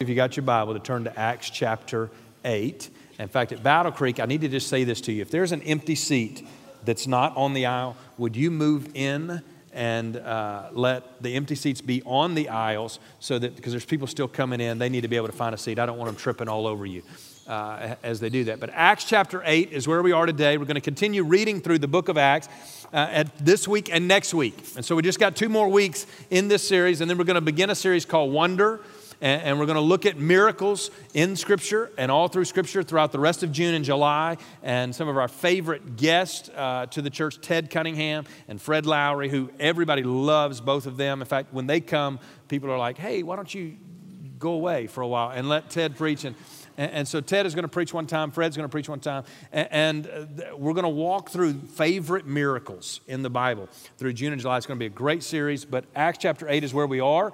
If you got your Bible, to turn to Acts chapter 8. In fact, at Battle Creek, I need to just say this to you. If there's an empty seat that's not on the aisle, would you move in and uh, let the empty seats be on the aisles so that, because there's people still coming in, they need to be able to find a seat. I don't want them tripping all over you. Uh, as they do that. But Acts chapter 8 is where we are today. We're going to continue reading through the book of Acts uh, at this week and next week. And so we just got two more weeks in this series, and then we're going to begin a series called Wonder and, and we're going to look at miracles in Scripture and all through Scripture throughout the rest of June and July. And some of our favorite guests uh, to the church, Ted Cunningham and Fred Lowry, who everybody loves both of them. In fact, when they come, people are like, hey, why don't you go away for a while and let Ted preach? And, and, so Ted is going to preach one time, Fred's going to preach one time, and, uh, we're going to walk through favorite miracles in the Bible through June and July. It's going to be a great series, but Acts chapter 8 is where we are.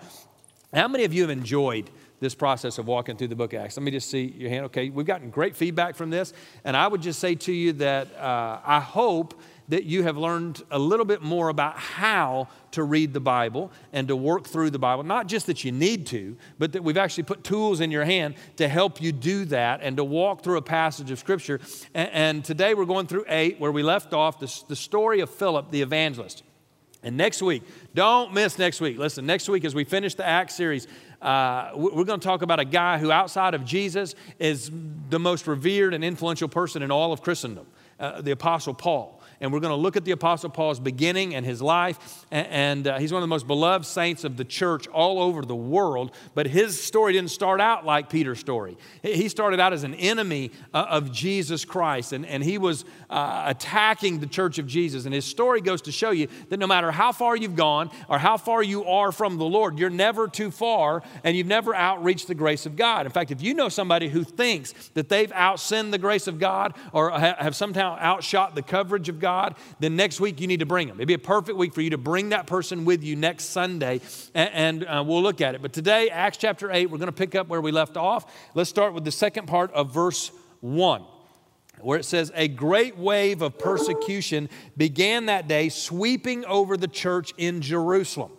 How many of you have enjoyed this process of walking through the book of Acts? Let me just see your hand. Okay, we've gotten great feedback from this. And I would just say to you that uh, I hope that you have learned a little bit more about how to read the Bible and to work through the Bible. Not just that you need to, but that we've actually put tools in your hand to help you do that and to walk through a passage of Scripture. And, and today we're going through eight, where we left off the, the story of Philip the evangelist. And next week, don't miss next week. Listen, next week as we finish the Acts series, uh, we're going to talk about a guy who, outside of Jesus, is the most revered and influential person in all of Christendom, uh, the Apostle Paul and we're going to look at the Apostle Paul's beginning and his life. And, uh, he's one of the most beloved saints of the church all over the world. But his story didn't start out like Peter's story. He started out as an enemy uh, of Jesus Christ, and, and he was uh, attacking the church of Jesus. And his story goes to show you that no matter how far you've gone or how far you are from the Lord, you're never too far and you've never outreached the grace of God. In fact, if you know somebody who thinks that they've outsinned the grace of God or have somehow outshot the coverage of God, then next week you need to bring them. It'd be a perfect week for you to bring that person with you next Sunday, and, and uh, we'll look at it. But today, Acts chapter 8, we're going to pick up where we left off. Let's start with the second part of verse 1 where it says, A great wave of persecution began that day, sweeping over the church in Jerusalem.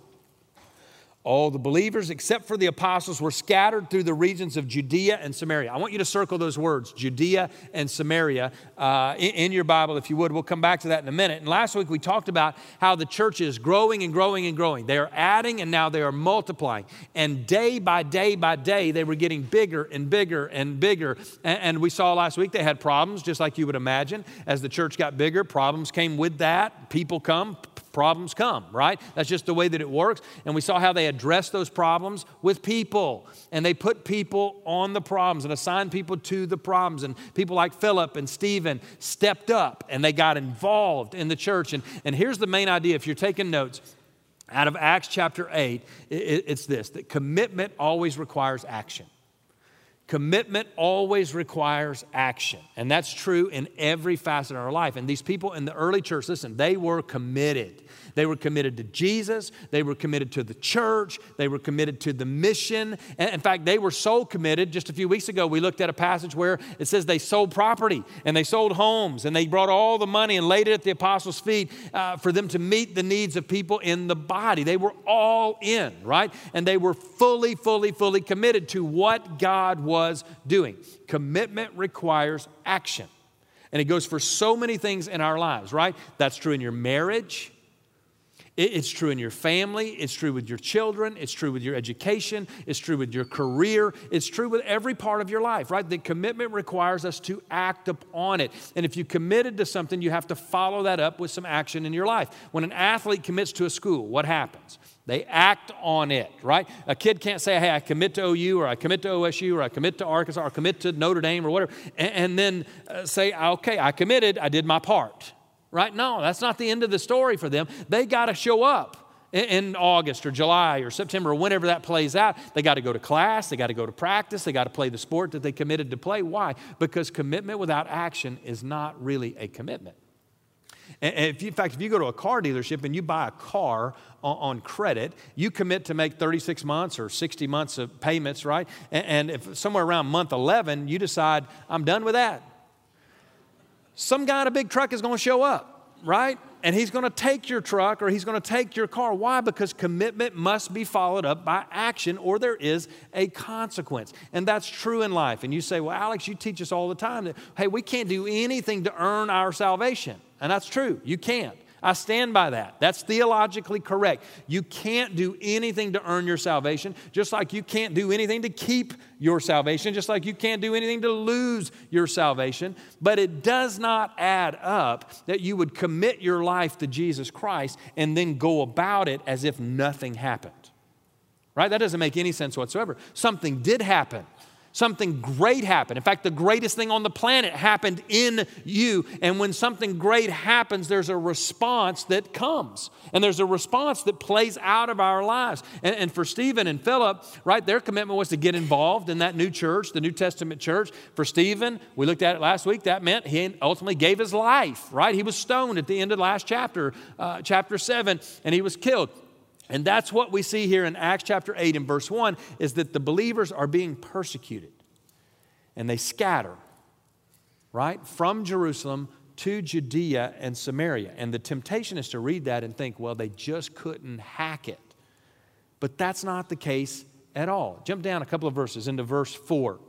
All the believers, except for the apostles, were scattered through the regions of Judea and Samaria. I want you to circle those words, Judea and Samaria, uh, in, in, your Bible, if you would. We'll come back to that in a minute. And last week we talked about how the church is growing and growing and growing. They are adding and now they are multiplying. And day by day by day, they were getting bigger and bigger and bigger. And, and we saw last week they had problems, just like you would imagine. As the church got bigger, problems came with that. People come, problems come, right? That's just the way that it works. And we saw how they addressed those problems with people. And they put people on the problems and assigned people to the problems. And people like Philip and Stephen stepped up and they got involved in the church. And, and here's the main idea if you're taking notes out of Acts chapter 8, it's this that commitment always requires action. Commitment always requires action. And that's true in every facet of our life. And these people in the early church, listen, they were committed. They were committed to Jesus. They were committed to the church. They were committed to the mission. In fact, they were so committed. Just a few weeks ago, we looked at a passage where it says they sold property and they sold homes and they brought all the money and laid it at the apostles' feet uh, for them to meet the needs of people in the body. They were all in, right? And they were fully, fully, fully committed to what God was doing. Commitment requires action. And it goes for so many things in our lives, right? That's true in your marriage. It's true in your family, it's true with your children, it's true with your education, it's true with your career, it's true with every part of your life, right? The commitment requires us to act upon it. And if you committed to something, you have to follow that up with some action in your life. When an athlete commits to a school, what happens? They act on it, right? A kid can't say, hey, I commit to OU or I commit to OSU or I commit to Arkansas or I commit to Notre Dame or whatever, and, and then uh, say, okay, I committed, I did my part right? No, that's not the end of the story for them. They got to show up in August or July or September or whenever that plays out. They got to go to class, they got to go to practice, they got to play the sport that they committed to play. Why? Because commitment without action is not really a commitment. And you, in fact, if you go to a car dealership and you buy a car on, on, credit, you commit to make 36 months or 60 months of payments, right? And, and if somewhere around month 11 you decide, I'm done with that, some guy in a big truck is going to show up, right? and he's going to take your truck or he's going to take your car. Why? Because commitment must be followed up by action or there is a consequence. And that's true in life. And you say, well, Alex, you teach us all the time that, hey, we can't do anything to earn our salvation. And that's true. You can't. I stand by that. That's theologically correct. You can't do anything to earn your salvation, just like you can't do anything to keep your salvation, just like you can't do anything to lose your salvation. But it does not add up that you would commit your life to Jesus Christ and then go about it as if nothing happened. Right? That doesn't make any sense whatsoever. Something did happen something great happened. In fact, the greatest thing on the planet happened in you. And when something great happens, there's a response that comes. And there's a response that plays out of our lives. And, and for Stephen and Philip, right, their commitment was to get involved in that new church, the New Testament church. For Stephen, we looked at it last week, that meant he ultimately gave his life, right? He was stoned at the end of last chapter, uh, chapter 7, and he was killed. And that's what we see here in Acts chapter 8 and verse 1 is that the believers are being persecuted and they scatter, right, from Jerusalem to Judea and Samaria. And the temptation is to read that and think, well, they just couldn't hack it. But that's not the case at all. Jump down a couple of verses into verse 4.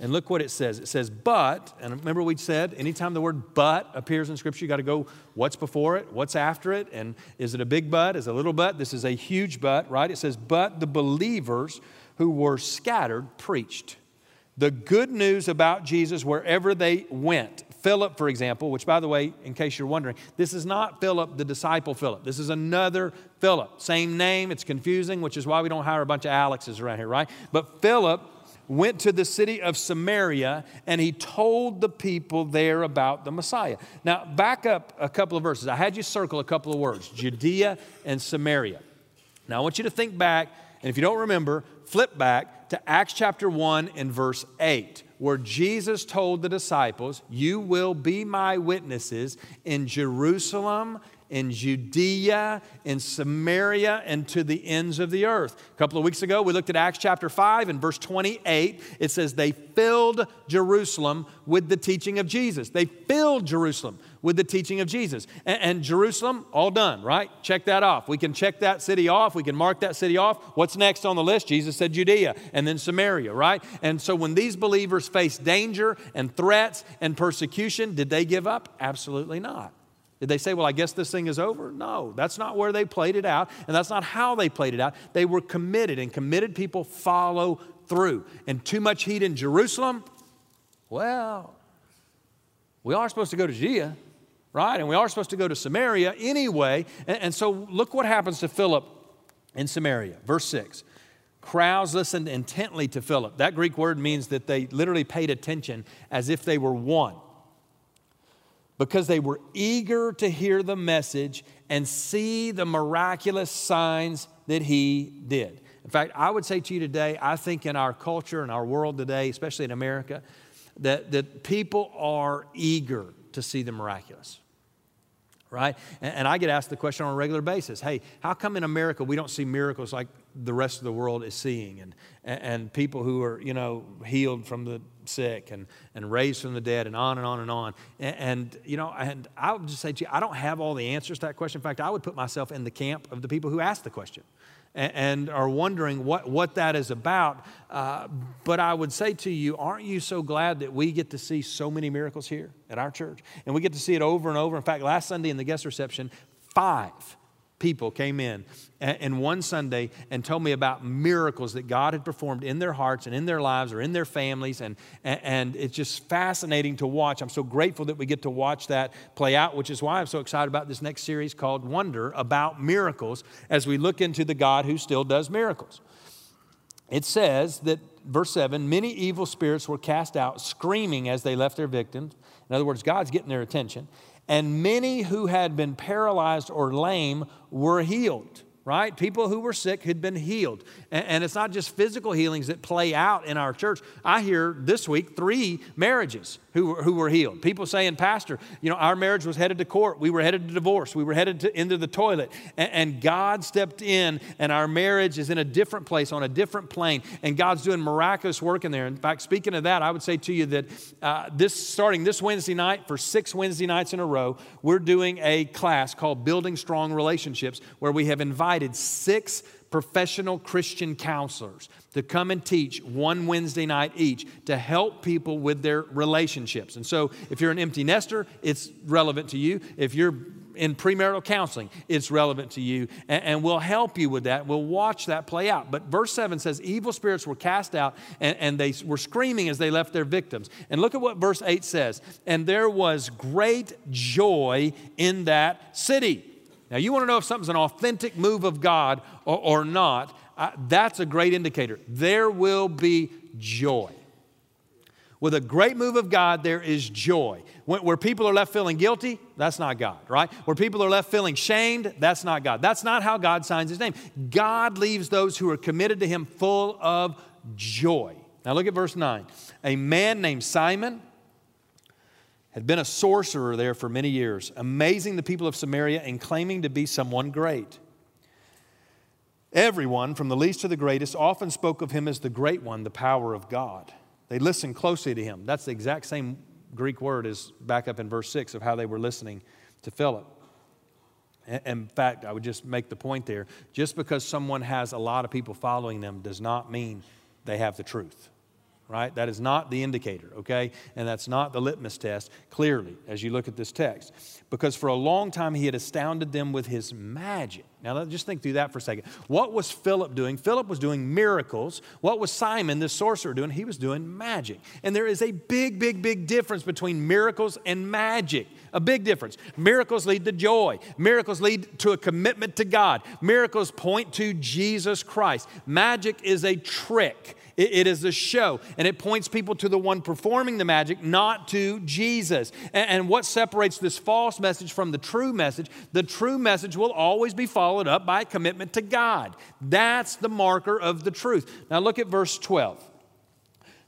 And look what it says. It says, but, and remember we said, anytime the word but appears in Scripture, you got to go, what's before it? What's after it? And is it a big but? Is it a little but? This is a huge but, right? It says, but the believers who were scattered preached the good news about Jesus wherever they went. Philip, for example, which by the way, in case you're wondering, this is not Philip, the disciple Philip. This is another Philip. Same name, it's confusing, which is why we don't hire a bunch of Alexes around here, right? But Philip went to the city of Samaria and he told the people there about the Messiah. Now, back up a couple of verses. I had you circle a couple of words Judea and Samaria. Now, I want you to think back, and if you don't remember, flip back to Acts chapter 1 and verse 8, where Jesus told the disciples, You will be my witnesses in Jerusalem in Judea, in Samaria, and to the ends of the earth. A couple of weeks ago, we looked at Acts chapter 5 and verse 28. It says, They filled Jerusalem with the teaching of Jesus. They filled Jerusalem with the teaching of Jesus. And, and, Jerusalem, all done, right? Check that off. We can check that city off. We can mark that city off. What's next on the list? Jesus said Judea and then Samaria, right? And so when these believers faced danger and threats and persecution, did they give up? Absolutely not. Did they say, well, I guess this thing is over? No, that's not where they played it out, and that's not how they played it out. They were committed, and committed people follow through. And too much heat in Jerusalem? Well, we are supposed to go to Judea, right? And we are supposed to go to Samaria anyway. And, and so look what happens to Philip in Samaria. Verse 6. Crowds listened intently to Philip. That Greek word means that they literally paid attention as if they were one because they were eager to hear the message and see the miraculous signs that he did. In fact, I would say to you today, I think in our culture and our world today, especially in America, that, that people are eager to see the miraculous right? And, and, I get asked the question on a regular basis hey, how come in America we don't see miracles like the rest of the world is seeing? And, and, and, people who are, you know, healed from the sick and, and raised from the dead and on and on and on. And, and, you know, and I would just say to you, I don't have all the answers to that question. In fact, I would put myself in the camp of the people who ask the question and, and are wondering what, what that is about. Uh, but I would say to you, aren't you so glad that we get to see so many miracles here at our church? And we get to see it over and over. In fact, last Sunday in the guest reception, five people came in in one Sunday and told me about miracles that God had performed in their hearts and in their lives or in their families. And, and it's just fascinating to watch. I'm so grateful that we get to watch that play out, which is why I'm so excited about this next series called Wonder about miracles as we look into the God who still does miracles. It says that, verse 7 many evil spirits were cast out, screaming as they left their victims. In other words, God's getting their attention and many who had been paralyzed or lame were healed. Right? People who were sick had been healed. And, it's not just physical healings that play out in our church. I hear this week three marriages who, who were healed. People saying, Pastor, you know, our marriage was headed to court. We were headed to divorce. We were headed to, into the toilet. And, and God stepped in, and our marriage is in a different place, on a different plane. And God's doing miraculous work in there. In fact, speaking of that, I would say to you that uh, this starting this Wednesday night for six Wednesday nights in a row, we're doing a class called Building Strong Relationships, where we have invited six professional Christian counselors to come and teach one Wednesday night each to help people with their relationships. And so, if you're an empty nester, it's relevant to you. If you're in premarital counseling, it's relevant to you, and, and, we'll help you with that. We'll watch that play out. But verse 7 says, Evil spirits were cast out, and, and they were screaming as they left their victims. And look at what verse 8 says And there was great joy in that city. Now, you want to know if something's an authentic move of God or, or not, uh, that's a great indicator. There will be joy. With a great move of God, there is joy. When, where people are left feeling guilty, that's not God, right? Where people are left feeling shamed, that's not God. That's not how God signs his name. God leaves those who are committed to him full of joy. Now look at verse 9. A man named Simon had been a sorcerer there for many years, amazing the people of Samaria and claiming to be someone great. Everyone, from the least to the greatest, often spoke of him as the great one, the power of God. They listened closely to him. That's the exact same Greek word as back up in verse 6 of how they were listening to Philip. In fact, I would just make the point there just because someone has a lot of people following them does not mean they have the truth right? That is not the indicator, okay? And that's not the litmus test, clearly, as you look at this text. Because for a long time, he had astounded them with his magic. Now, just think through that for a second. What was Philip doing? Philip was doing miracles. What was Simon, this sorcerer, doing? He was doing magic. And there is a big, big, big difference between miracles and magic. A big difference. Miracles lead to joy. Miracles lead to a commitment to God. Miracles point to Jesus Christ. Magic is a trick. It, it is a show, and it points people to the one performing the magic, not to Jesus. And, and what separates this false message from the true message? The true message will always be followed up by a commitment to God. That's the marker of the truth. Now look at verse 12.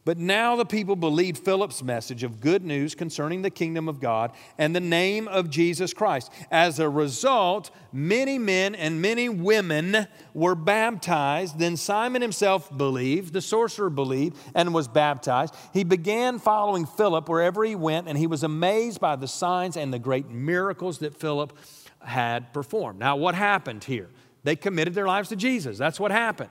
But now the people believed Philip's message of good news concerning the kingdom of God and the name of Jesus Christ. As a result, many men and many women were baptized. Then Simon himself believed, the sorcerer believed, and was baptized. He began following Philip wherever he went, and he was amazed by the signs and the great miracles that Philip had performed. Now, what happened here? They committed their lives to Jesus. That's what happened.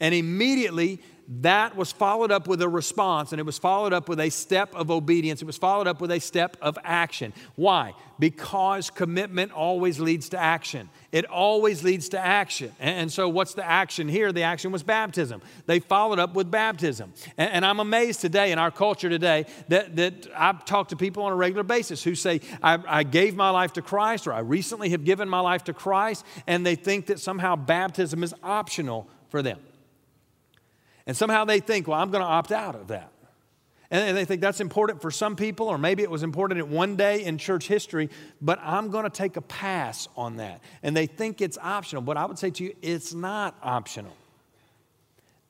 And immediately that was followed up with a response and it was followed up with a step of obedience. It was followed up with a step of action. Why? Because commitment always leads to action. It always leads to action. And so, what's the action here? The action was baptism. They followed up with baptism. And I'm amazed today in our culture today that, that I've talked to people on a regular basis who say, I, I gave my life to Christ or I recently have given my life to Christ, and they think that somehow baptism is optional for them. And somehow they think, well, I'm going to opt out of that. And they think that's important for some people, or maybe it was important at one day in church history, but I'm going to take a pass on that. And they think it's optional. But I would say to you, it's not optional.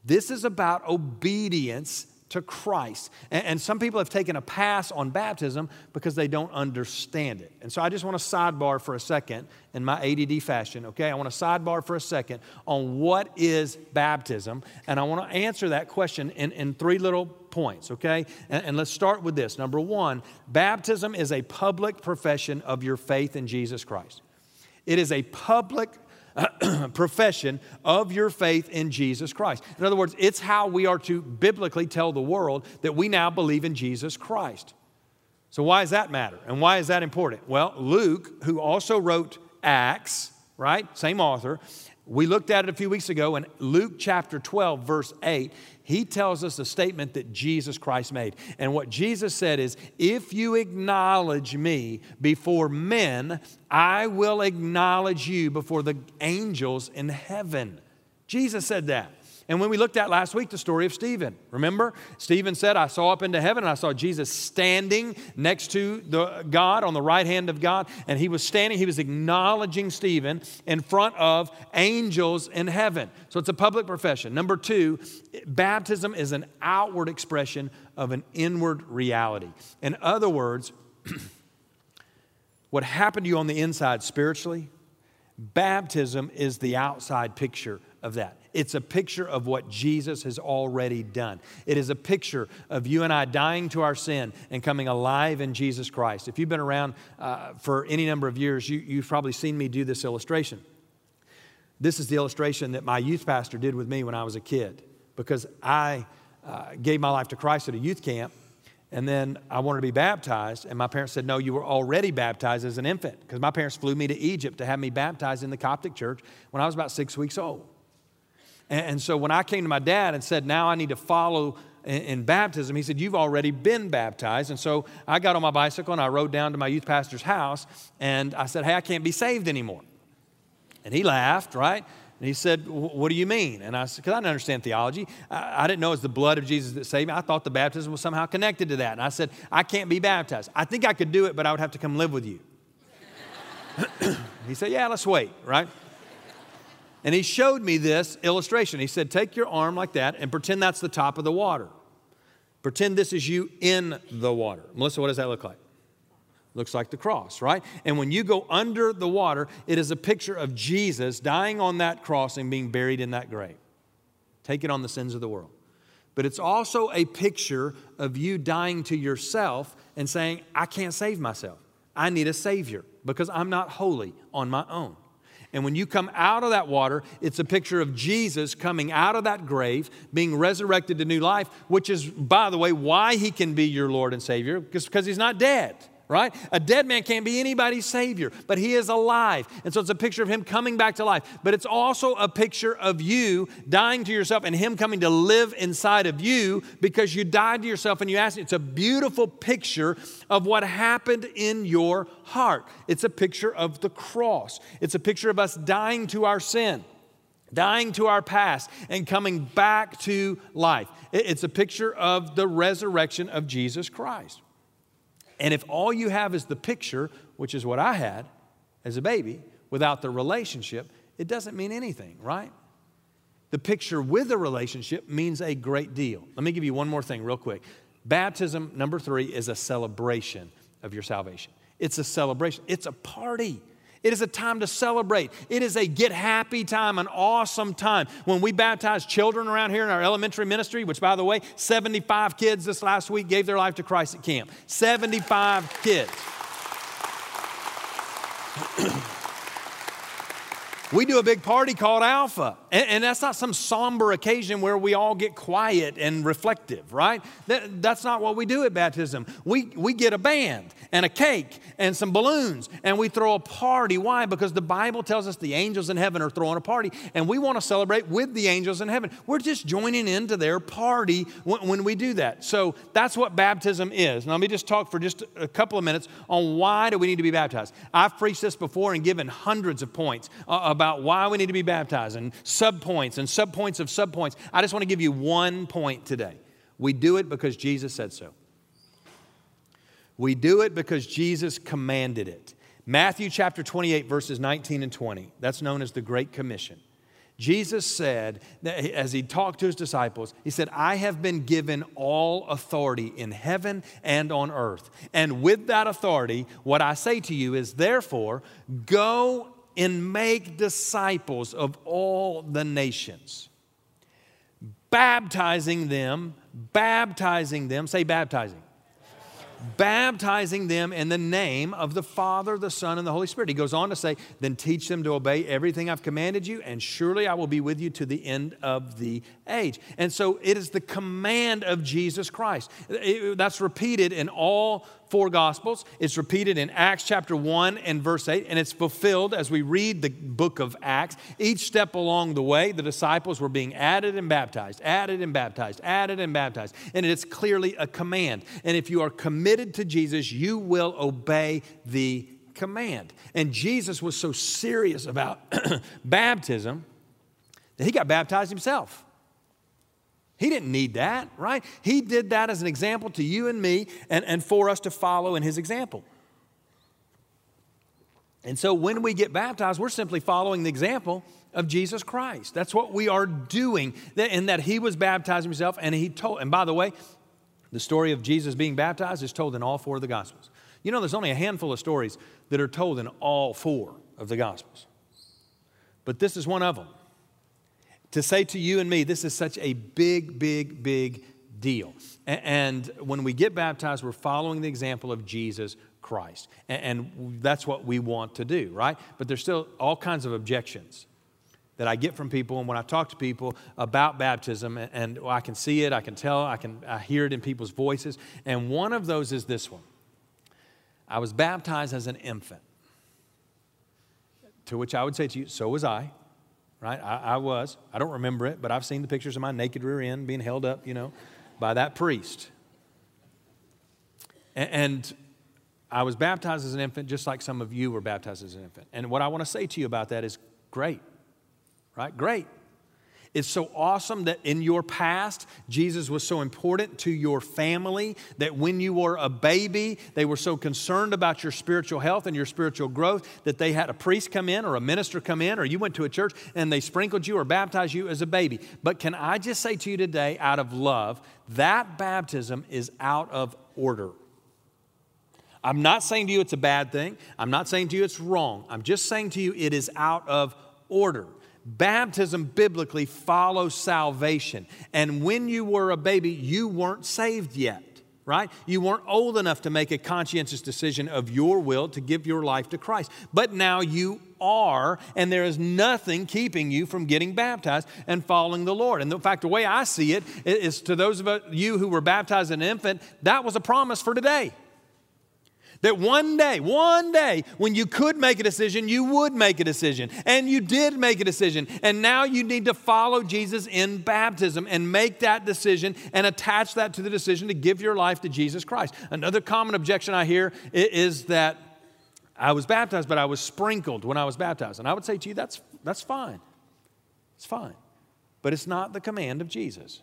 This is about obedience to Christ. And, and, some people have taken a pass on baptism because they don't understand it. And so I just want to sidebar for a second in my ADD fashion, okay? I want to sidebar for a second on what is baptism. And I want to answer that question in, in three little points, okay? And, and let's start with this. Number one, baptism is a public profession of your faith in Jesus Christ. It is a public profession of your faith in Jesus Christ. In other words, it's how we are to biblically tell the world that we now believe in Jesus Christ. So, why does that matter? And why is that important? Well, Luke, who also wrote Acts, right? Same author, we looked at it a few weeks ago in Luke chapter 12, verse 8 he tells us a statement that Jesus Christ made. And what Jesus said is, If you acknowledge me before men, I will acknowledge you before the angels in heaven. Jesus said that. And when we looked at last week the story of Stephen, remember? Stephen said, I saw up into heaven and I saw Jesus standing next to the God on the right hand of God. And he was standing, he was acknowledging Stephen in front of angels in heaven. So it's a public profession. Number two, baptism is an outward expression of an inward reality. In other words, what happened to you on the inside spiritually, baptism is the outside picture of that. It's a picture of what Jesus has already done. It is a picture of you and I dying to our sin and coming alive in Jesus Christ. If you've been around uh, for any number of years, you, you've probably seen me do this illustration. This is the illustration that my youth pastor did with me when I was a kid because I uh, gave my life to Christ at a youth camp and then I wanted to be baptized, and my parents said, No, you were already baptized as an infant. Because my parents flew me to Egypt to have me baptized in the Coptic church when I was about six weeks old. And, and so when I came to my dad and said, Now I need to follow in, baptism, he said, You've already been baptized. And so I got on my bicycle and I rode down to my youth pastor's house, and I said, Hey, I can't be saved anymore. And he laughed, right? And he said, What do you mean? And I said, Because I didn't understand theology. I, I, didn't know it was the blood of Jesus that saved me. I thought the baptism was somehow connected to that. And I said, I can't be baptized. I think I could do it, but I would have to come live with you. he said, Yeah, let's wait, right? And he showed me this illustration. He said, Take your arm like that and pretend that's the top of the water. Pretend this is you in the water. Melissa, what does that look like? Looks like the cross, right? And when you go under the water, it is a picture of Jesus dying on that cross and being buried in that grave, taking it on the sins of the world. But it's also a picture of you dying to yourself and saying, I can't save myself. I need a Savior because I'm not holy on my own. And when you come out of that water, it's a picture of Jesus coming out of that grave, being resurrected to new life, which is, by the way, why he can be your Lord and Savior, because he's not dead right? A dead man can't be anybody's savior, but he is alive. And so it's a picture of him coming back to life. But it's also a picture of you dying to yourself and him coming to live inside of you because you died to yourself and you asked. It's a beautiful picture of what happened in your heart. It's a picture of the cross, it's a picture of us dying to our sin dying to our past and coming back to life. It's a picture of the resurrection of Jesus Christ. And if all you have is the picture, which is what I had as a baby, without the relationship, it doesn't mean anything, right? The picture with the relationship means a great deal. Let me give you one more thing, real quick. Baptism, number three, is a celebration of your salvation. It's a celebration, it's a party. It is a time to celebrate. It is a get happy time, an awesome time. When we baptize children around here in our elementary ministry, which, by the way, 75 kids this last week gave their life to Christ at camp. 75 kids. We do a big party called Alpha. And, and, that's not some somber occasion where we all get quiet and reflective, right? That, that's not what we do at baptism. We, we get a band and a cake and some balloons and we throw a party. Why? Because the Bible tells us the angels in heaven are throwing a party and we want to celebrate with the angels in heaven. We're just joining into their party when, when we do that. So that's what baptism is. Now, let me just talk for just a couple of minutes on why do we need to be baptized. I've preached this before and given hundreds of points uh, about why we need to be baptized and subpoints and subpoints of subpoints. I just want to give you one point today. We do it because Jesus said so. We do it because Jesus commanded it. Matthew chapter 28, verses 19 and 20. That's known as the Great Commission. Jesus said, as he talked to his disciples, he said, I have been given all authority in heaven and on earth. And with that authority, what I say to you is, therefore, go and make disciples of all the nations, baptizing them, baptizing them, say baptizing, baptizing them in the name of the Father, the Son, and the Holy Spirit. He goes on to say, Then teach them to obey everything I've commanded you, and surely I will be with you to the end of the age. And so it is the command of Jesus Christ. That's repeated in all four Gospels. It's repeated in Acts chapter 1 and verse 8, and it's fulfilled as we read the book of Acts. Each step along the way, the disciples were being added and baptized, added and baptized, added and baptized. And it's clearly a command. And if you are committed to Jesus, you will obey the command. And Jesus was so serious about baptism that he got baptized himself. He didn't need that, right? He did that as an example to you and me and, and for us to follow in his example. And so when we get baptized, we're simply following the example of Jesus Christ. That's what we are doing. And that he was baptizing himself and he told, and by the way, the story of Jesus being baptized is told in all four of the Gospels. You know, there's only a handful of stories that are told in all four of the Gospels. But this is one of them to say to you and me, this is such a big, big, big deal. And when we get baptized, we're following the example of Jesus Christ. And that's what we want to do, right? But there's still all kinds of objections that I get from people. And when I talk to people about baptism, and I can see it, I can tell, I can I hear it in people's voices. And one of those is this one I was baptized as an infant. To which I would say to you, so was I right? I, I, was. I don't remember it, but I've seen the pictures of my naked rear end being held up, you know, by that priest. And, and I was baptized as an infant, just like some of you were baptized as an infant. And what I want to say to you about that is great, right? Great. It's so awesome that in your past, Jesus was so important to your family that when you were a baby, they were so concerned about your spiritual health and your spiritual growth that they had a priest come in or a minister come in or you went to a church and they sprinkled you or baptized you as a baby. But can I just say to you today, out of love, that baptism is out of order. I'm not saying to you it's a bad thing. I'm not saying to you it's wrong. I'm just saying to you it is out of order. Baptism biblically follows salvation. And when you were a baby, you weren't saved yet, right? You weren't old enough to make a conscientious decision of your will to give your life to Christ. But now you are, and there is nothing keeping you from getting baptized and following the Lord. And in fact, the way I see it is to those of you who were baptized an infant, that was a promise for today. That one day, one day, when you could make a decision, you would make a decision. And you did make a decision. And now you need to follow Jesus in baptism and make that decision and attach that to the decision to give your life to Jesus Christ. Another common objection I hear is that I was baptized, but I was sprinkled when I was baptized. And I would say to you, that's, that's fine. It's fine. But it's not the command of Jesus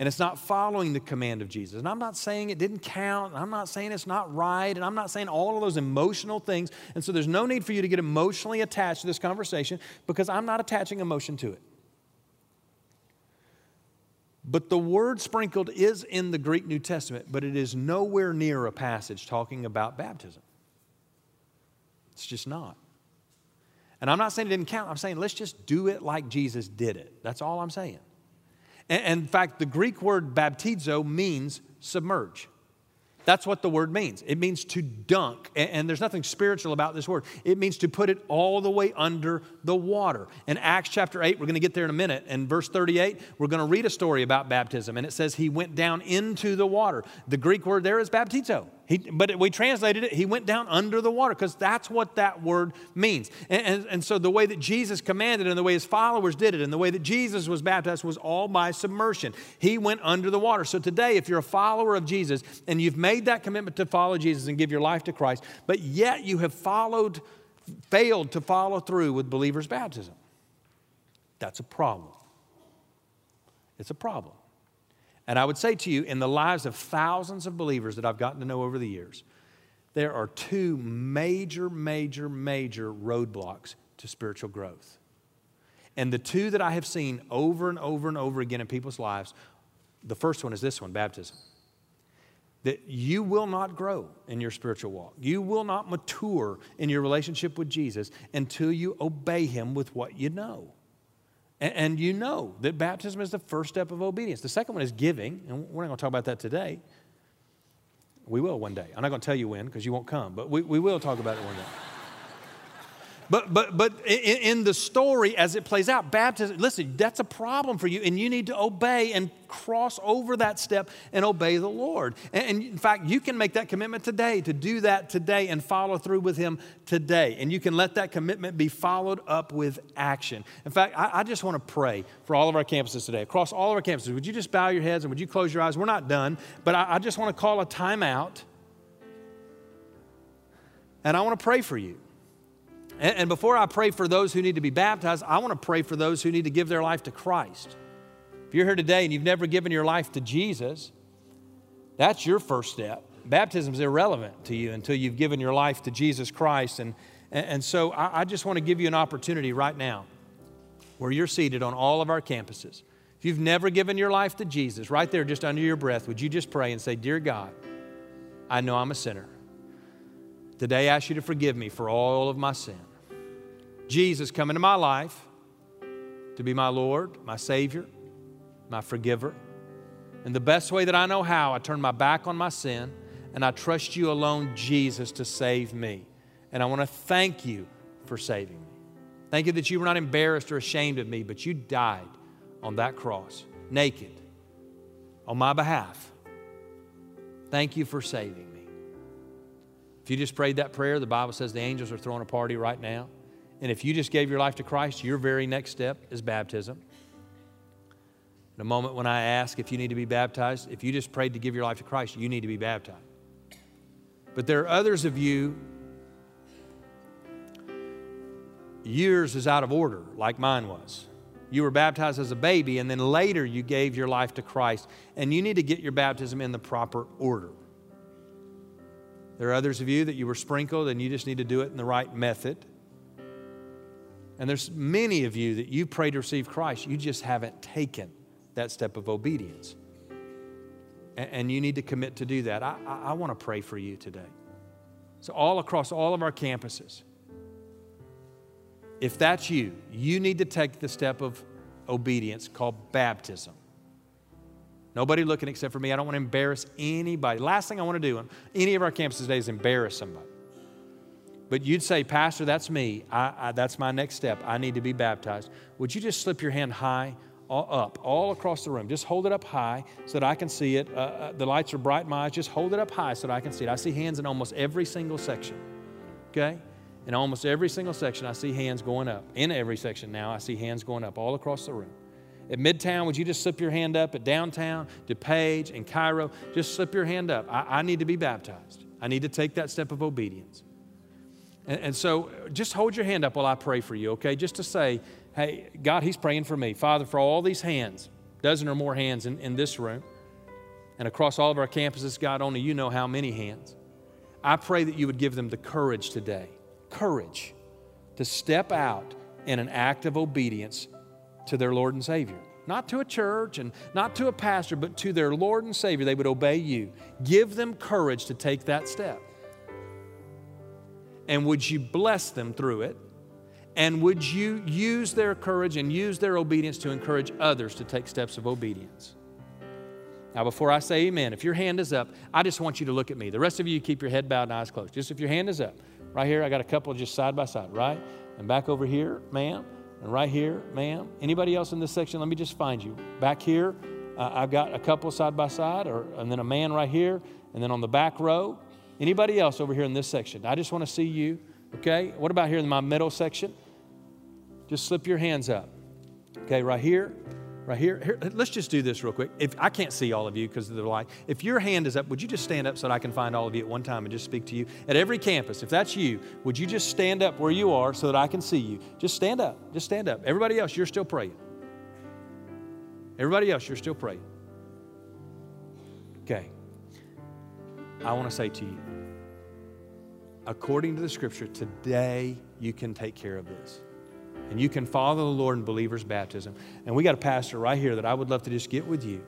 and it's not following the command of Jesus. And I'm not saying it didn't count, I'm not saying it's not right, and I'm not saying all of those emotional things. And so there's no need for you to get emotionally attached to this conversation because I'm not attaching emotion to it. But the word sprinkled is in the Greek New Testament, but it is nowhere near a passage talking about baptism. It's just not. And I'm not saying it didn't count. I'm saying let's just do it like Jesus did it. That's all I'm saying. In fact, the Greek word baptizo means submerge. That's what the word means. It means to dunk. And there's nothing spiritual about this word. It means to put it all the way under the water. In Acts chapter 8, we're going to get there in a minute. In verse 38, we're going to read a story about baptism. And it says he went down into the water. The Greek word there is baptizo. He, but we translated it, he went down under the water because that's what that word means. And, and, and, so the way that Jesus commanded and the way his followers did it and the way that Jesus was baptized was all by submersion. He went under the water. So today, if you're a follower of Jesus and you've made that commitment to follow Jesus and give your life to Christ, but yet you have followed, failed to follow through with believers' baptism, that's a problem. It's a problem. And I would say to you, in the lives of thousands of believers that I've gotten to know over the years, there are two major, major, major roadblocks to spiritual growth. And the two that I have seen over and over and over again in people's lives the first one is this one baptism. That you will not grow in your spiritual walk. You will not mature in your relationship with Jesus until you obey Him with what you know. And, and you know that baptism is the first step of obedience. The second one is giving, and we're not going to talk about that today. We will one day. I'm not going to tell you when because you won't come, but we, we will talk about it one day. But, but, but in, in, the story, as it plays out, baptism, listen, that's a problem for you, and you need to obey and cross over that step and obey the Lord. And, in fact, you can make that commitment today to do that today and follow through with Him today. And you can let that commitment be followed up with action. In fact, I, I just want to pray for all of our campuses today, across all of our campuses. Would you just bow your heads and would you close your eyes? We're not done, but I, I just want to call a timeout. And I want to pray for you. And, and before I pray for those who need to be baptized, I want to pray for those who need to give their life to Christ. If you're here today and you've never given your life to Jesus, that's your first step. Baptism is irrelevant to you until you've given your life to Jesus Christ. And, and, so I, I just want to give you an opportunity right now where you're seated on all of our campuses. If you've never given your life to Jesus, right there, just under your breath, would you just pray and say, Dear God, I know I'm a sinner. Today I ask you to forgive me for all of my sin. Jesus, come into my life to be my Lord, my Savior, my forgiver. And the best way that I know how, I turn my back on my sin and I trust you alone, Jesus, to save me. And I want to thank you for saving me. Thank you that you were not embarrassed or ashamed of me, but you died on that cross, naked, on my behalf. Thank you for saving me. If you just prayed that prayer, the Bible says the angels are throwing a party right now. And if you just gave your life to Christ, your very next step is baptism. In a moment when I ask if you need to be baptized, if you just prayed to give your life to Christ, you need to be baptized. But there are others of you, yours is out of order, like mine was. You were baptized as a baby, and then later you gave your life to Christ, and you need to get your baptism in the proper order. There are others of you that you were sprinkled, and you just need to do it in the right method. And there's many of you that you prayed to receive Christ, you just haven't taken that step of obedience. And you need to commit to do that. I, I want to pray for you today. So, all across all of our campuses, if that's you, you need to take the step of obedience called baptism. Nobody looking except for me. I don't want to embarrass anybody. Last thing I want to do on any of our campuses today is embarrass somebody. But you'd say, Pastor, that's me. I, I, that's my next step. I need to be baptized. Would you just slip your hand high all up, all across the room. Just hold it up high so that I can see it. Uh, uh, the lights are bright in my eyes. Just hold it up high so that I can see it. I see hands in almost every single section. Okay? In almost every single section, I see hands going up. In every section now, I see hands going up all across the room. At Midtown, would you just slip your hand up? At downtown, DuPage, and Cairo, just slip your hand up. I, I need to be baptized. I need to take that step of obedience. And, and so just hold your hand up while I pray for you, okay? Just to say, hey, God, He's praying for me. Father, for all these hands, dozen or more hands in, in this room, and across all of our campuses, God, only you know how many hands. I pray that you would give them the courage today, courage to step out in an act of obedience to their Lord and Savior. Not to a church and not to a pastor, but to their Lord and Savior. They would obey you. Give them courage to take that step. And would you bless them through it? And would you use their courage and use their obedience to encourage others to take steps of obedience? Now, before I say amen, if your hand is up, I just want you to look at me. The rest of you keep your head bowed and eyes closed. Just if your hand is up. Right here, I got a couple just side by side, right? And back over here, ma'am. And right here, ma'am. Anybody else in this section? Let me just find you. Back here, uh, I've got a couple side by side, or, and then a man right here, and then on the back row. Anybody else over here in this section? I just want to see you. Okay, what about here in my middle section? Just slip your hands up. Okay, right here, right here. here let's just do this real quick. If I can't see all of you because of the light, if your hand is up, would you just stand up so that I can find all of you at one time and just speak to you? At every campus, if that's you, would you just stand up where you are so that I can see you? Just stand up. Just stand up. Everybody else, you're still praying. Everybody else, you're still praying. Okay. I want to say to you, according to the scripture, today you can take care of this. And you can follow the Lord in believer's baptism. And we got a pastor right here that I would love to just get with you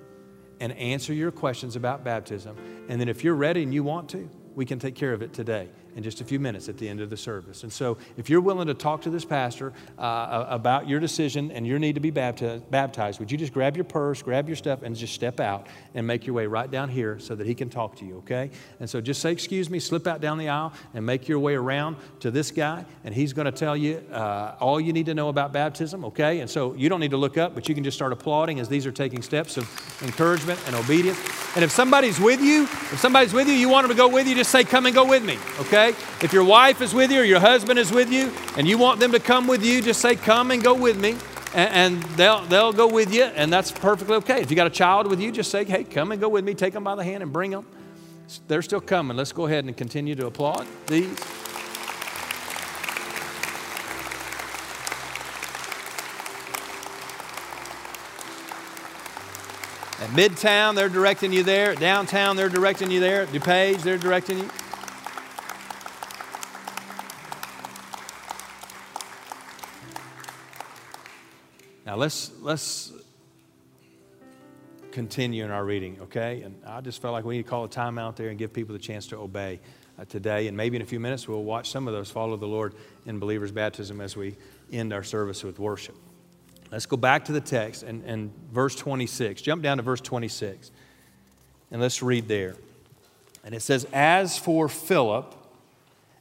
and answer your questions about baptism. And then if you're ready and you want to, we can take care of it today in just a few minutes at the end of the service. And so, if you're willing to talk to this pastor uh, about your decision and your need to be baptized, would you just grab your purse, grab your stuff, and just step out and make your way right down here so that he can talk to you, okay? And so, just say, Excuse me, slip out down the aisle and make your way around to this guy, and he's going to tell you uh, all you need to know about baptism, okay? And so, you don't need to look up, but you can just start applauding as these are taking steps of encouragement and obedience. And if somebody's with you, if somebody's with you, you want them to go with you, just say, Come and go with me, okay? Okay? If your wife is with you or your husband is with you and you want them to come with you, just say, Come and go with me. And, they'll, they'll go with you, and that's perfectly okay. If you got a child with you, just say, Hey, come and go with me. Take them by the hand and bring them. They're still coming. Let's go ahead and continue to applaud these. At Midtown, they're directing you there. Downtown, they're directing you there. DuPage, they're directing you. Now let's let's continue in our reading, okay? And I just felt like we need to call a time out there and give people the chance to obey uh, today. And maybe in a few minutes we'll watch some of those follow the Lord in believers' baptism as we end our service with worship. Let's go back to the text and, and verse 26. Jump down to verse 26 and let's read there. And it says, As for Philip,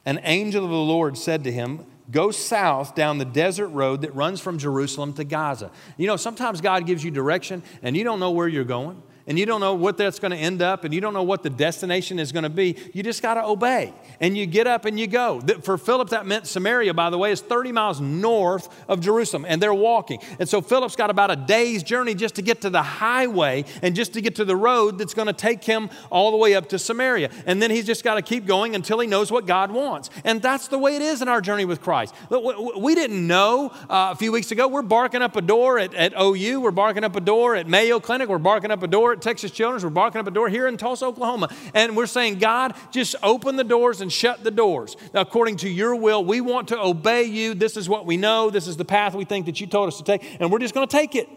an angel of the Lord said to him, Go south down the desert road that runs from Jerusalem to Gaza. You know, sometimes God gives you direction and you don't know where you're going and you don't know what that's going to end up and you don't know what the destination is going to be, you just got to obey. And you get up and you go. For Philip, that meant Samaria, by the way, is 30 miles north of Jerusalem, and they're walking. And so Philip's got about a day's journey just to get to the highway and just to get to the road that's going to take him all the way up to Samaria. And then he's just got to keep going until he knows what God wants. And that's the way it is in our journey with Christ. We didn't know uh, a few weeks ago, we're barking up a door at, at OU, we're barking up a door at Mayo Clinic, we're barking up a door at Texas Children's. We're barking up a door here in Tulsa, Oklahoma. And we're saying, God, just open the doors and shut the doors. Now, according to your will, we want to obey you. This is what we know. This is the path we think that you told us to take. And we're just going to take it.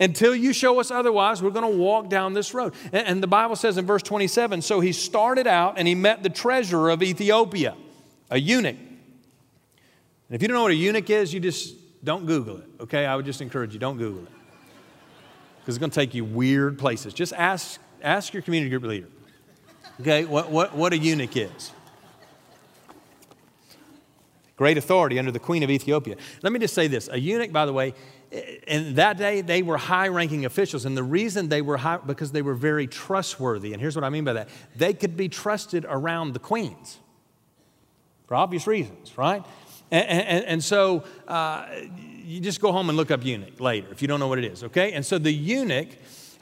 Until you show us otherwise, we're going to walk down this road. And, the Bible says in verse 27 so he started out and he met the treasurer of Ethiopia, a eunuch. And if you don't know what a eunuch is, you just don't Google it, okay? I would just encourage you, don't Google it because it's going to take you weird places. Just ask, ask your community group leader, okay, what, what, what a eunuch is. Great authority under the queen of Ethiopia. Let me just say this a eunuch, by the way, in that day they were high ranking officials and the reason they were high because they were very trustworthy and here's what i mean by that they could be trusted around the queens for obvious reasons right and, and, and so uh, you just go home and look up eunuch later if you don't know what it is, okay? And so the eunuch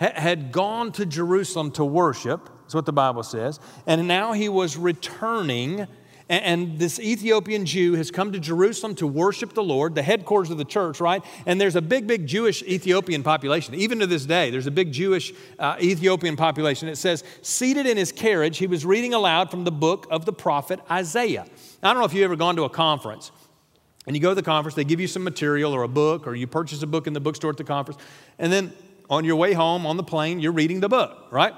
ha- had gone to Jerusalem to worship, that's what the Bible says, and now he was returning. And this Ethiopian Jew has come to Jerusalem to worship the Lord, the headquarters of the church, right? And there's a big, big Jewish Ethiopian population. Even to this day, there's a big Jewish uh, Ethiopian population. It says, seated in his carriage, he was reading aloud from the book of the prophet Isaiah. Now, I don't know if you've ever gone to a conference and you go to the conference, they give you some material or a book, or you purchase a book in the bookstore at the conference. And then on your way home on the plane, you're reading the book, right?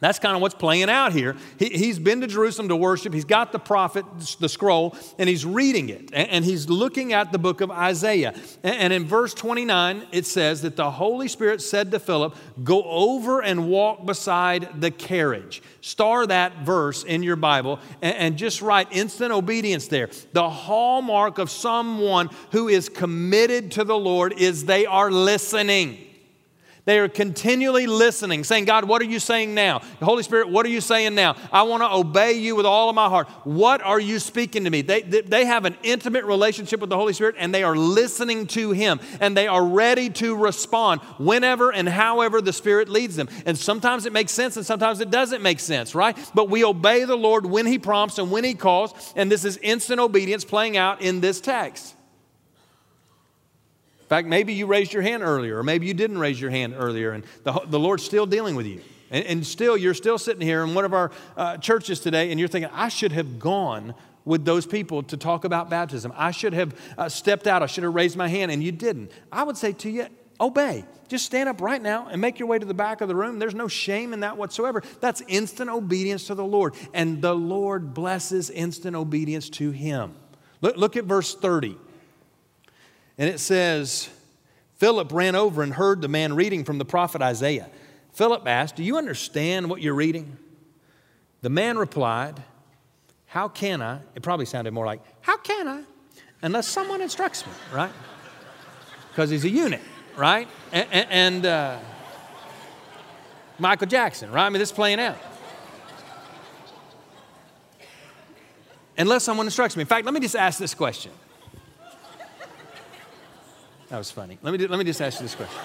That's kind of what's playing out here. He, has been to Jerusalem to worship. He's got the prophet, the scroll, and he's reading it. And, and he's looking at the book of Isaiah. And, and, in verse 29, it says that the Holy Spirit said to Philip, Go over and walk beside the carriage. Star that verse in your Bible and, and just write instant obedience there. The hallmark of someone who is committed to the Lord is they are listening. They are continually listening, saying, God, what are you saying now? Holy Spirit, what are you saying now? I want to obey you with all of my heart. What are you speaking to me? They, they have an intimate relationship with the Holy Spirit and they are listening to Him and they are ready to respond whenever and however the Spirit leads them. And sometimes it makes sense and sometimes it doesn't make sense, right? But we obey the Lord when He prompts and when He calls, and this is instant obedience playing out in this text fact, maybe you raised your hand earlier, or maybe you didn't raise your hand earlier, and the, the Lord's still dealing with you. And, and still, you're still sitting here in one of our uh, churches today, and you're thinking, I should have gone with those people to talk about baptism. I should have uh, stepped out. I should have raised my hand, and you didn't. I would say to you, obey. Just stand up right now and make your way to the back of the room. There's no shame in that whatsoever. That's instant obedience to the Lord. And the Lord blesses instant obedience to Him. Look, look at verse 30. And it says, Philip ran over and heard the man reading from the prophet Isaiah. Philip asked, Do you understand what you're reading? The man replied, How can I? It probably sounded more like, How can I? Unless someone instructs me, right? Because he's a eunuch, right? And, and uh, Michael Jackson, right? I mean, this is playing out. Unless someone instructs me. In fact, let me just ask this question that was funny. Let me, let me just ask you this question.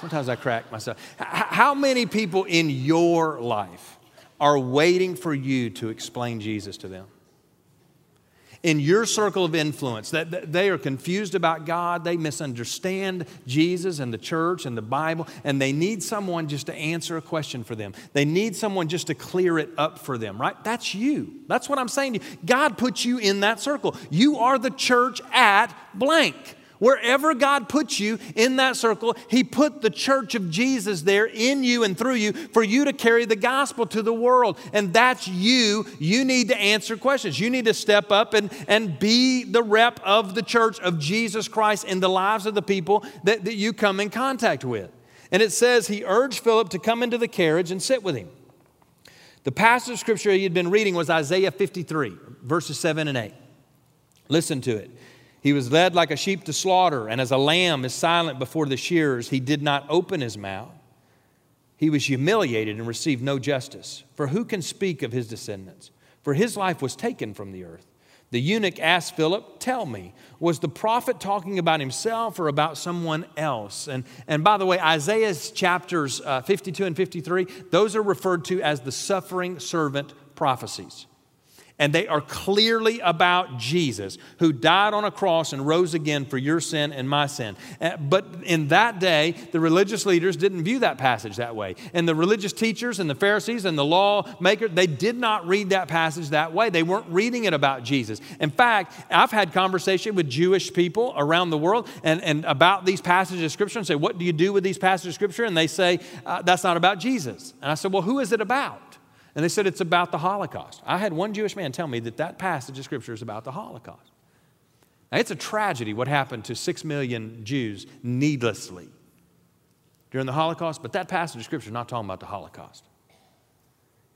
Sometimes I crack myself. How many people in your life are waiting for you to explain Jesus to them? in your circle of influence that they are confused about God, they misunderstand Jesus and the church and the Bible, and they need someone just to answer a question for them. They need someone just to clear it up for them, right? That's you. That's what I'm saying to you. God put you in that circle. You are the church at blank. Wherever God puts you in that circle, He put the church of Jesus there in you and through you for you to carry the gospel to the world. And that's you. You need to answer questions. You need to step up and, and be the rep of the church of Jesus Christ in the lives of the people that, that you come in contact with. And it says he urged Philip to come into the carriage and sit with him. The passage of scripture he had been reading was Isaiah 53, verses 7 and 8. Listen to it. He was led like a sheep to slaughter, and as a lamb is silent before the shearers, he did not open his mouth. He was humiliated and received no justice. For who can speak of his descendants? For his life was taken from the earth. The eunuch asked Philip, Tell me, was the prophet talking about himself or about someone else? And, and by the way, Isaiah's chapters uh, 52 and 53, those are referred to as the suffering servant prophecies and they are clearly about Jesus, who died on a cross and rose again for your sin and my sin. Uh, but in that day, the religious leaders didn't view that passage that way. And the religious teachers and the Pharisees and the lawmakers, they did not read that passage that way. They weren't reading it about Jesus. In fact, I've had conversation with Jewish people around the world and, and about these passages of Scripture and say, What do you do with these passages of Scripture? And they say, uh, That's not about Jesus. And I said, Well, who is it about? And they said it's about the Holocaust. I had one Jewish man tell me that that passage of Scripture is about the Holocaust. Now, it's a tragedy what happened to six million Jews needlessly during the Holocaust, but that passage of Scripture is not talking about the Holocaust.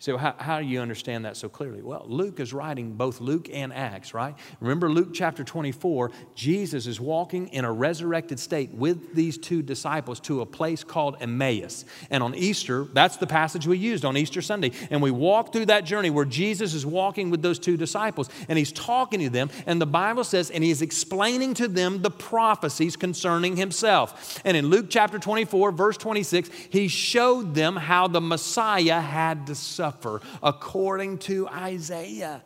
So, how, how do you understand that so clearly? Well, Luke is writing both Luke and Acts, right? Remember Luke chapter 24, Jesus is walking in a resurrected state with these two disciples to a place called Emmaus. And on Easter, that's the passage we used on Easter Sunday. And we walk through that journey where Jesus is walking with those two disciples and he's talking to them. And the Bible says, and he's explaining to them the prophecies concerning himself. And in Luke chapter 24, verse 26, he showed them how the Messiah had to suffer suffer according to Isaiah.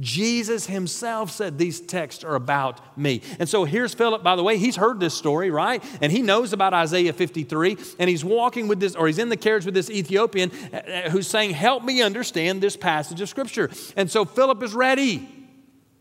Jesus himself said these texts are about me. And so here's Philip, by the way, he's heard this story, right? And he knows about Isaiah 53, and he's walking with this, or he's in the carriage with this Ethiopian uh, uh, who's saying, Help me understand this passage of Scripture. And so Philip is ready.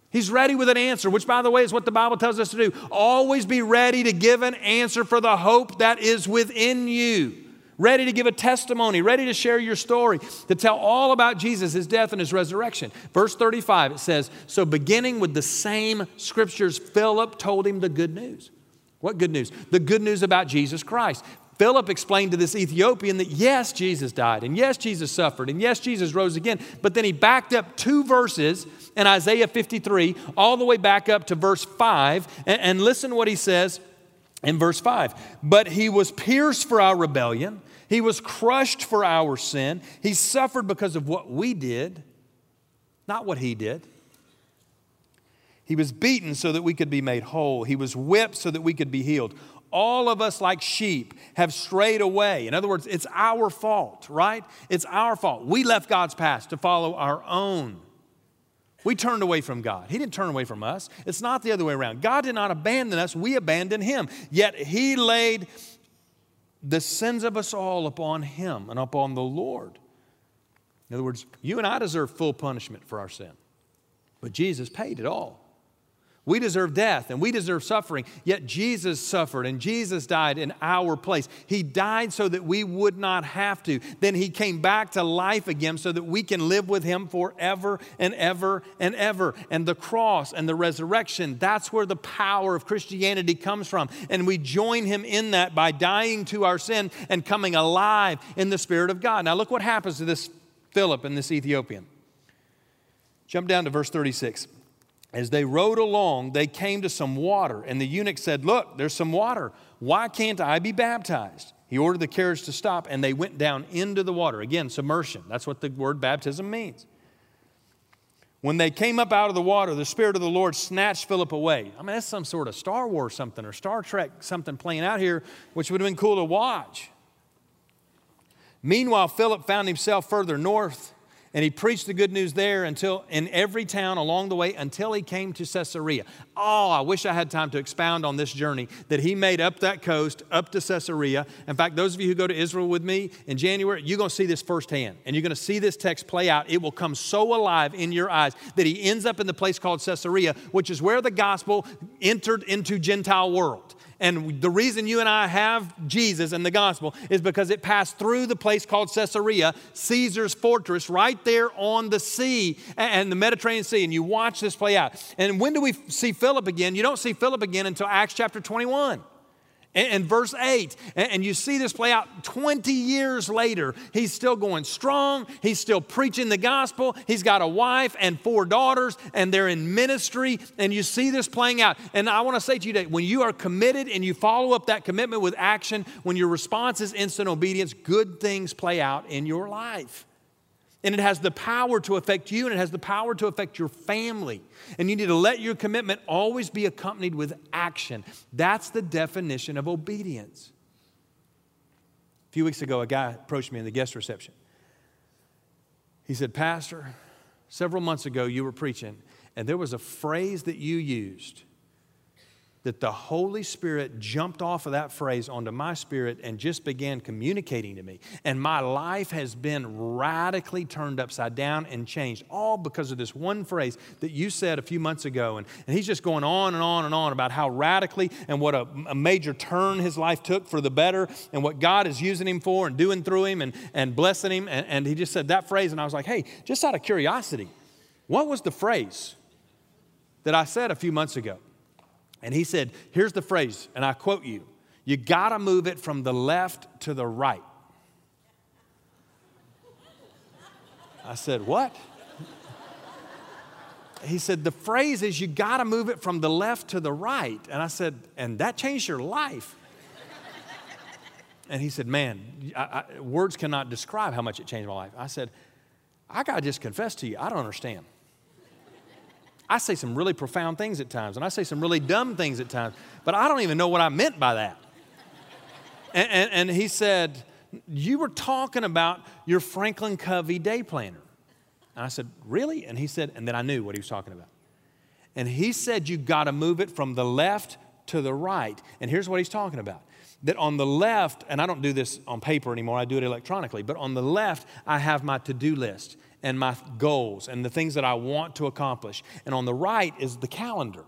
He's ready with an answer, which, by the way, is what the Bible tells us to do. Always be ready to give an answer for the hope that is within you ready to give a testimony, ready to share your story, to tell all about Jesus, his death, and his resurrection. Verse 35, it says, So beginning with the same scriptures, Philip told him the good news. What good news? The good news about Jesus Christ. Philip explained to this Ethiopian that yes, Jesus died, and yes, Jesus suffered, and yes, Jesus rose again. But then he backed up two verses in Isaiah 53, all the way back up to verse 5. And, and listen what he says in verse 5 But he was pierced for our rebellion, he was crushed for our sin, he suffered because of what we did, not what he did. He was beaten so that we could be made whole. He was whipped so that we could be healed. All of us, like sheep, have strayed away. In other words, it's our fault, right? It's our fault. We left God's path to follow our own we turned away from God. He didn't turn away from us. It's not the other way around. God did not abandon us, we abandoned Him. Yet He laid the sins of us all upon Him and upon the Lord. In other words, you and I deserve full punishment for our sin, but Jesus paid it all. We deserve death and we deserve suffering, yet Jesus suffered and Jesus died in our place. He died so that we would not have to. Then He came back to life again so that we can live with Him forever and ever and ever. And the cross and the resurrection, that's where the power of Christianity comes from. And we join Him in that by dying to our sin and coming alive in the Spirit of God. Now, look what happens to this Philip and this Ethiopian. Jump down to verse 36. As they rode along, they came to some water, and the eunuch said, Look, there's some water. Why can't I be baptized? He ordered the carriage to stop, and they went down into the water. Again, submersion. That's what the word baptism means. When they came up out of the water, the Spirit of the Lord snatched Philip away. I mean, that's some sort of Star Wars something or Star Trek something playing out here, which would have been cool to watch. Meanwhile, Philip found himself further north And he preached the good news there until in every town along the way until he came to Caesarea. Oh, I wish I had time to expound on this journey that he made up that coast, up to Caesarea. In fact, those of you who go to Israel with me in January, you're going to see this firsthand. And you're going to see this text play out. It will come so alive in your eyes that he ends up in the place called Caesarea, which is where the gospel entered into Gentile world. And the reason you and I have Jesus and the gospel is because it passed through the place called Caesarea, Caesar's fortress, right there on the sea and the Mediterranean Sea. And you watch this play out. And when do we see Philip again? You don't see Philip again until Acts chapter 21 and, verse 8. And, you see this play out 20 years later. He's still going strong. He's still preaching the gospel. He's got a wife and four daughters, and they're in ministry. And you see this playing out. And I want to say to you today when you are committed and you follow up that commitment with action, when your response is instant obedience, good things play out in your life. And it has the power to affect you and it has the power to affect your family. And you need to let your commitment always be accompanied with action. That's the definition of obedience. A few weeks ago, a guy approached me in the guest reception. He said, Pastor, several months ago you were preaching, and there was a phrase that you used that the Holy Spirit jumped off of that phrase onto my spirit and just began communicating to me. And my life has been radically turned upside down and changed, all because of this one phrase that you said a few months ago. And, and he's just going on and on and on about how radically and what a, a major turn his life took for the better and what God is using him for and doing through him and, and blessing him. And, and he just said that phrase. And I was like, hey, just out of curiosity, what was the phrase that I said a few months ago? And he said, Here's the phrase, and I quote you you gotta move it from the left to the right. I said, What? He said, The phrase is you gotta move it from the left to the right. And I said, And that changed your life. And he said, Man, I, I, words cannot describe how much it changed my life. I said, I gotta just confess to you, I don't understand. I say some really profound things at times, and I say some really dumb things at times, but I don't even know what I meant by that. And, and, and he said, You were talking about your Franklin Covey day planner. And I said, Really? And he said, and then I knew what he was talking about. And he said, You got to move it from the left to the right. And here's what he's talking about that on the left, and I don't do this on paper anymore, I do it electronically, but on the left, I have my to do list and my goals and the things that I want to accomplish. And on the right is the calendar.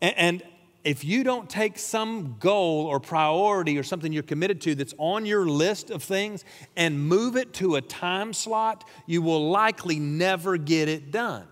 And, and if you don't take some goal or priority or something you're committed to that's on your list of things and move it to a time slot, you will likely never get it done.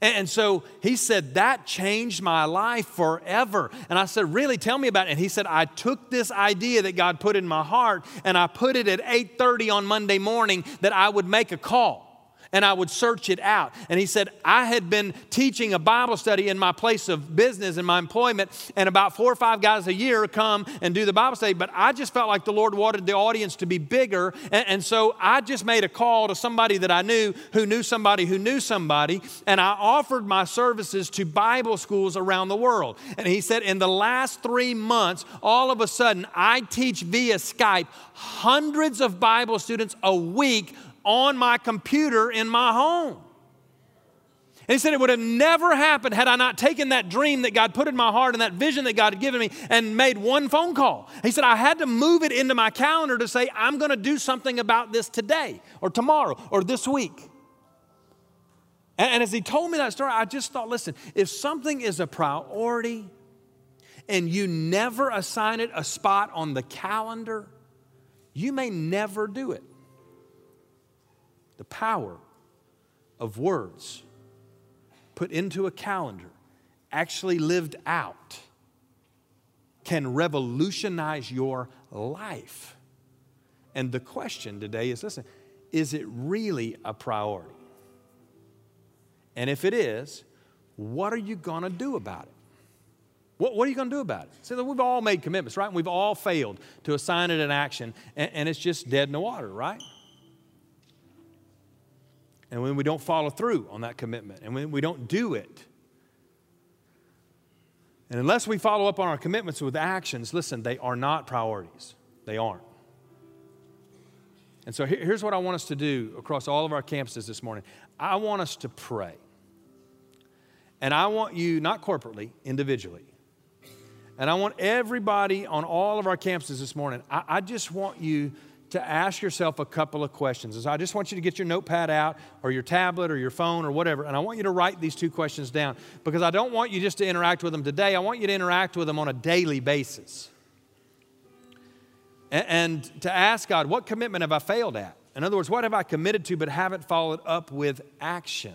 And so he said, That changed my life forever. And I said, Really? Tell me about it. And he said, I took this idea that God put in my heart and I put it at 8:30 on Monday morning that I would make a call and I would search it out. And he said, I had been teaching a Bible study in my place of business and my employment, and about four or five guys a year come and do the Bible study, but I just felt like the Lord wanted the audience to be bigger. And, and so I just made a call to somebody that I knew who knew somebody who knew somebody, and I offered my services to Bible schools around the world. And he said, in the last three months, all of a sudden, I teach via Skype hundreds of Bible students a week on my computer in my home. And he said it would have never happened had I not taken that dream that God put in my heart and that vision that God had given me and made one phone call. He said I had to move it into my calendar to say, I'm going to do something about this today or tomorrow or this week. And, and as he told me that story, I just thought, listen, if something is a priority and you never assign it a spot on the calendar, you may never do it the power of words put into a calendar, actually lived out, can revolutionize your life. And the question today is listen, is it really a priority? And if it is, what are you going to do about it? What, what, are you going to do about it? See, we've all made commitments, right? And we've all failed to assign it an action, and, and it's just dead in the water, right? And when we don't follow through on that commitment, and when we don't do it. And unless we follow up on our commitments with actions, listen, they are not priorities. They aren't. And so here's what I want us to do across all of our campuses this morning I want us to pray. And I want you, not corporately, individually. And I want everybody on all of our campuses this morning, I, I just want you to ask yourself a couple of questions. So I just want you to get your notepad out or your tablet or your phone or whatever, and I want you to write these two questions down because I don't want you just to interact with them today. I want you to interact with them on a daily basis. And, and to ask God, what commitment have I failed at? In other words, what have I committed to but haven't followed up with action?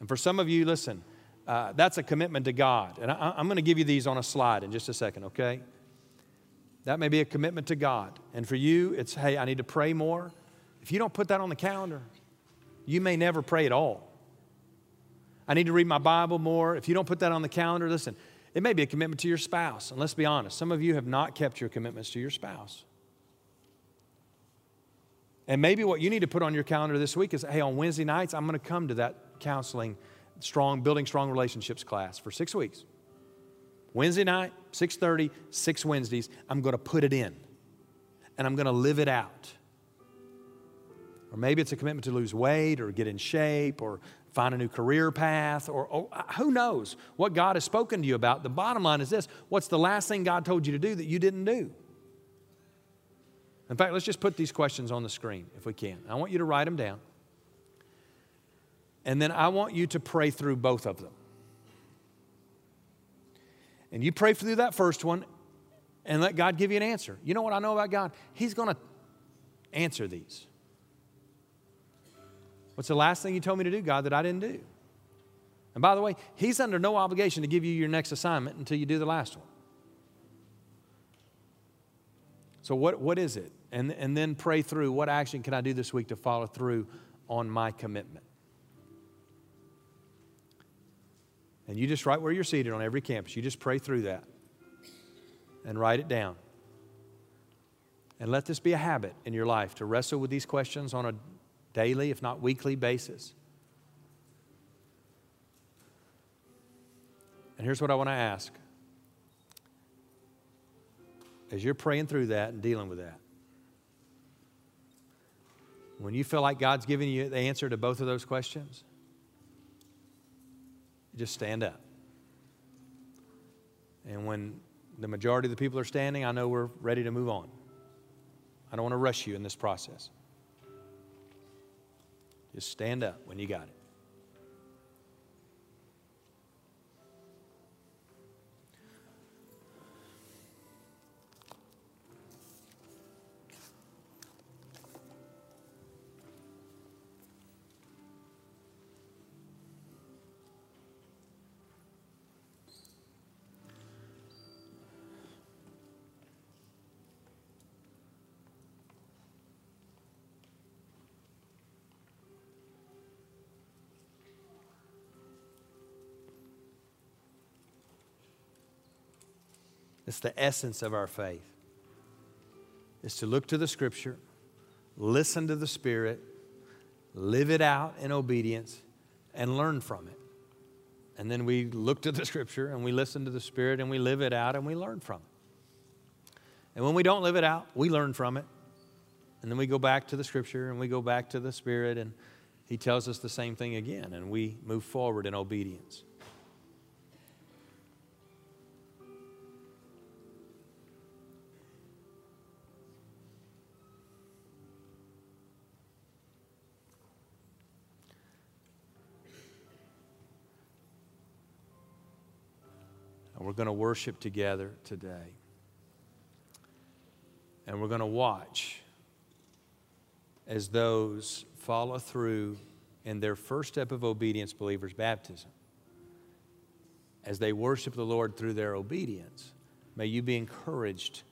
And for some of you, listen, uh, that's a commitment to God. And I, I'm going to give you these on a slide in just a second, okay? That may be a commitment to God. And for you, it's, hey, I need to pray more. If you don't put that on the calendar, you may never pray at all. I need to read my Bible more. If you don't put that on the calendar, listen, it may be a commitment to your spouse. And let's be honest, some of you have not kept your commitments to your spouse. And maybe what you need to put on your calendar this week is hey, on Wednesday nights, I'm going to come to that counseling, strong, building strong relationships class for six weeks. Wednesday night, 6:30, six Wednesdays, I'm going to put it in. And I'm going to live it out. Or maybe it's a commitment to lose weight or get in shape or find a new career path or, oh, or, who knows what God has spoken to you about. The bottom line is this what's the last thing God told you to do that you didn't do? In fact, let's just put these questions on the screen if we can. I want you to write them down. And then I want you to pray through both of them. And you pray through that first one and let God give you an answer. You know what I know about God? He's going to answer these. What's the last thing you told me to do, God, that I didn't do? And by the way, He's under no obligation to give you your next assignment until you do the last one. So, what, what is it? And, and then pray through what action can I do this week to follow through on my commitment? And you just write where you're seated on every campus. You just pray through that and write it down. And let this be a habit in your life to wrestle with these questions on a daily, if not weekly basis. And here's what I want to ask as you're praying through that and dealing with that. When you feel like God's giving you the answer to both of those questions, just stand up. And when the majority of the people are standing, I know we're ready to move on. I don't want to rush you in this process. Just stand up when you got it. It's the essence of our faith. Is to look to the scripture, listen to the Spirit, live it out in obedience, and learn from it. And then we look to the scripture and we listen to the Spirit and we live it out and we learn from it. And when we don't live it out, we learn from it. And then we go back to the scripture and we go back to the Spirit and He tells us the same thing again and we move forward in obedience. We're going to worship together today. And we're going to watch as those follow through in their first step of obedience, believers' baptism. As they worship the Lord through their obedience, may you be encouraged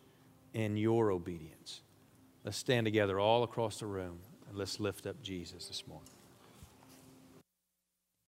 in your obedience. Let's stand together all across the room and let's lift up Jesus this morning.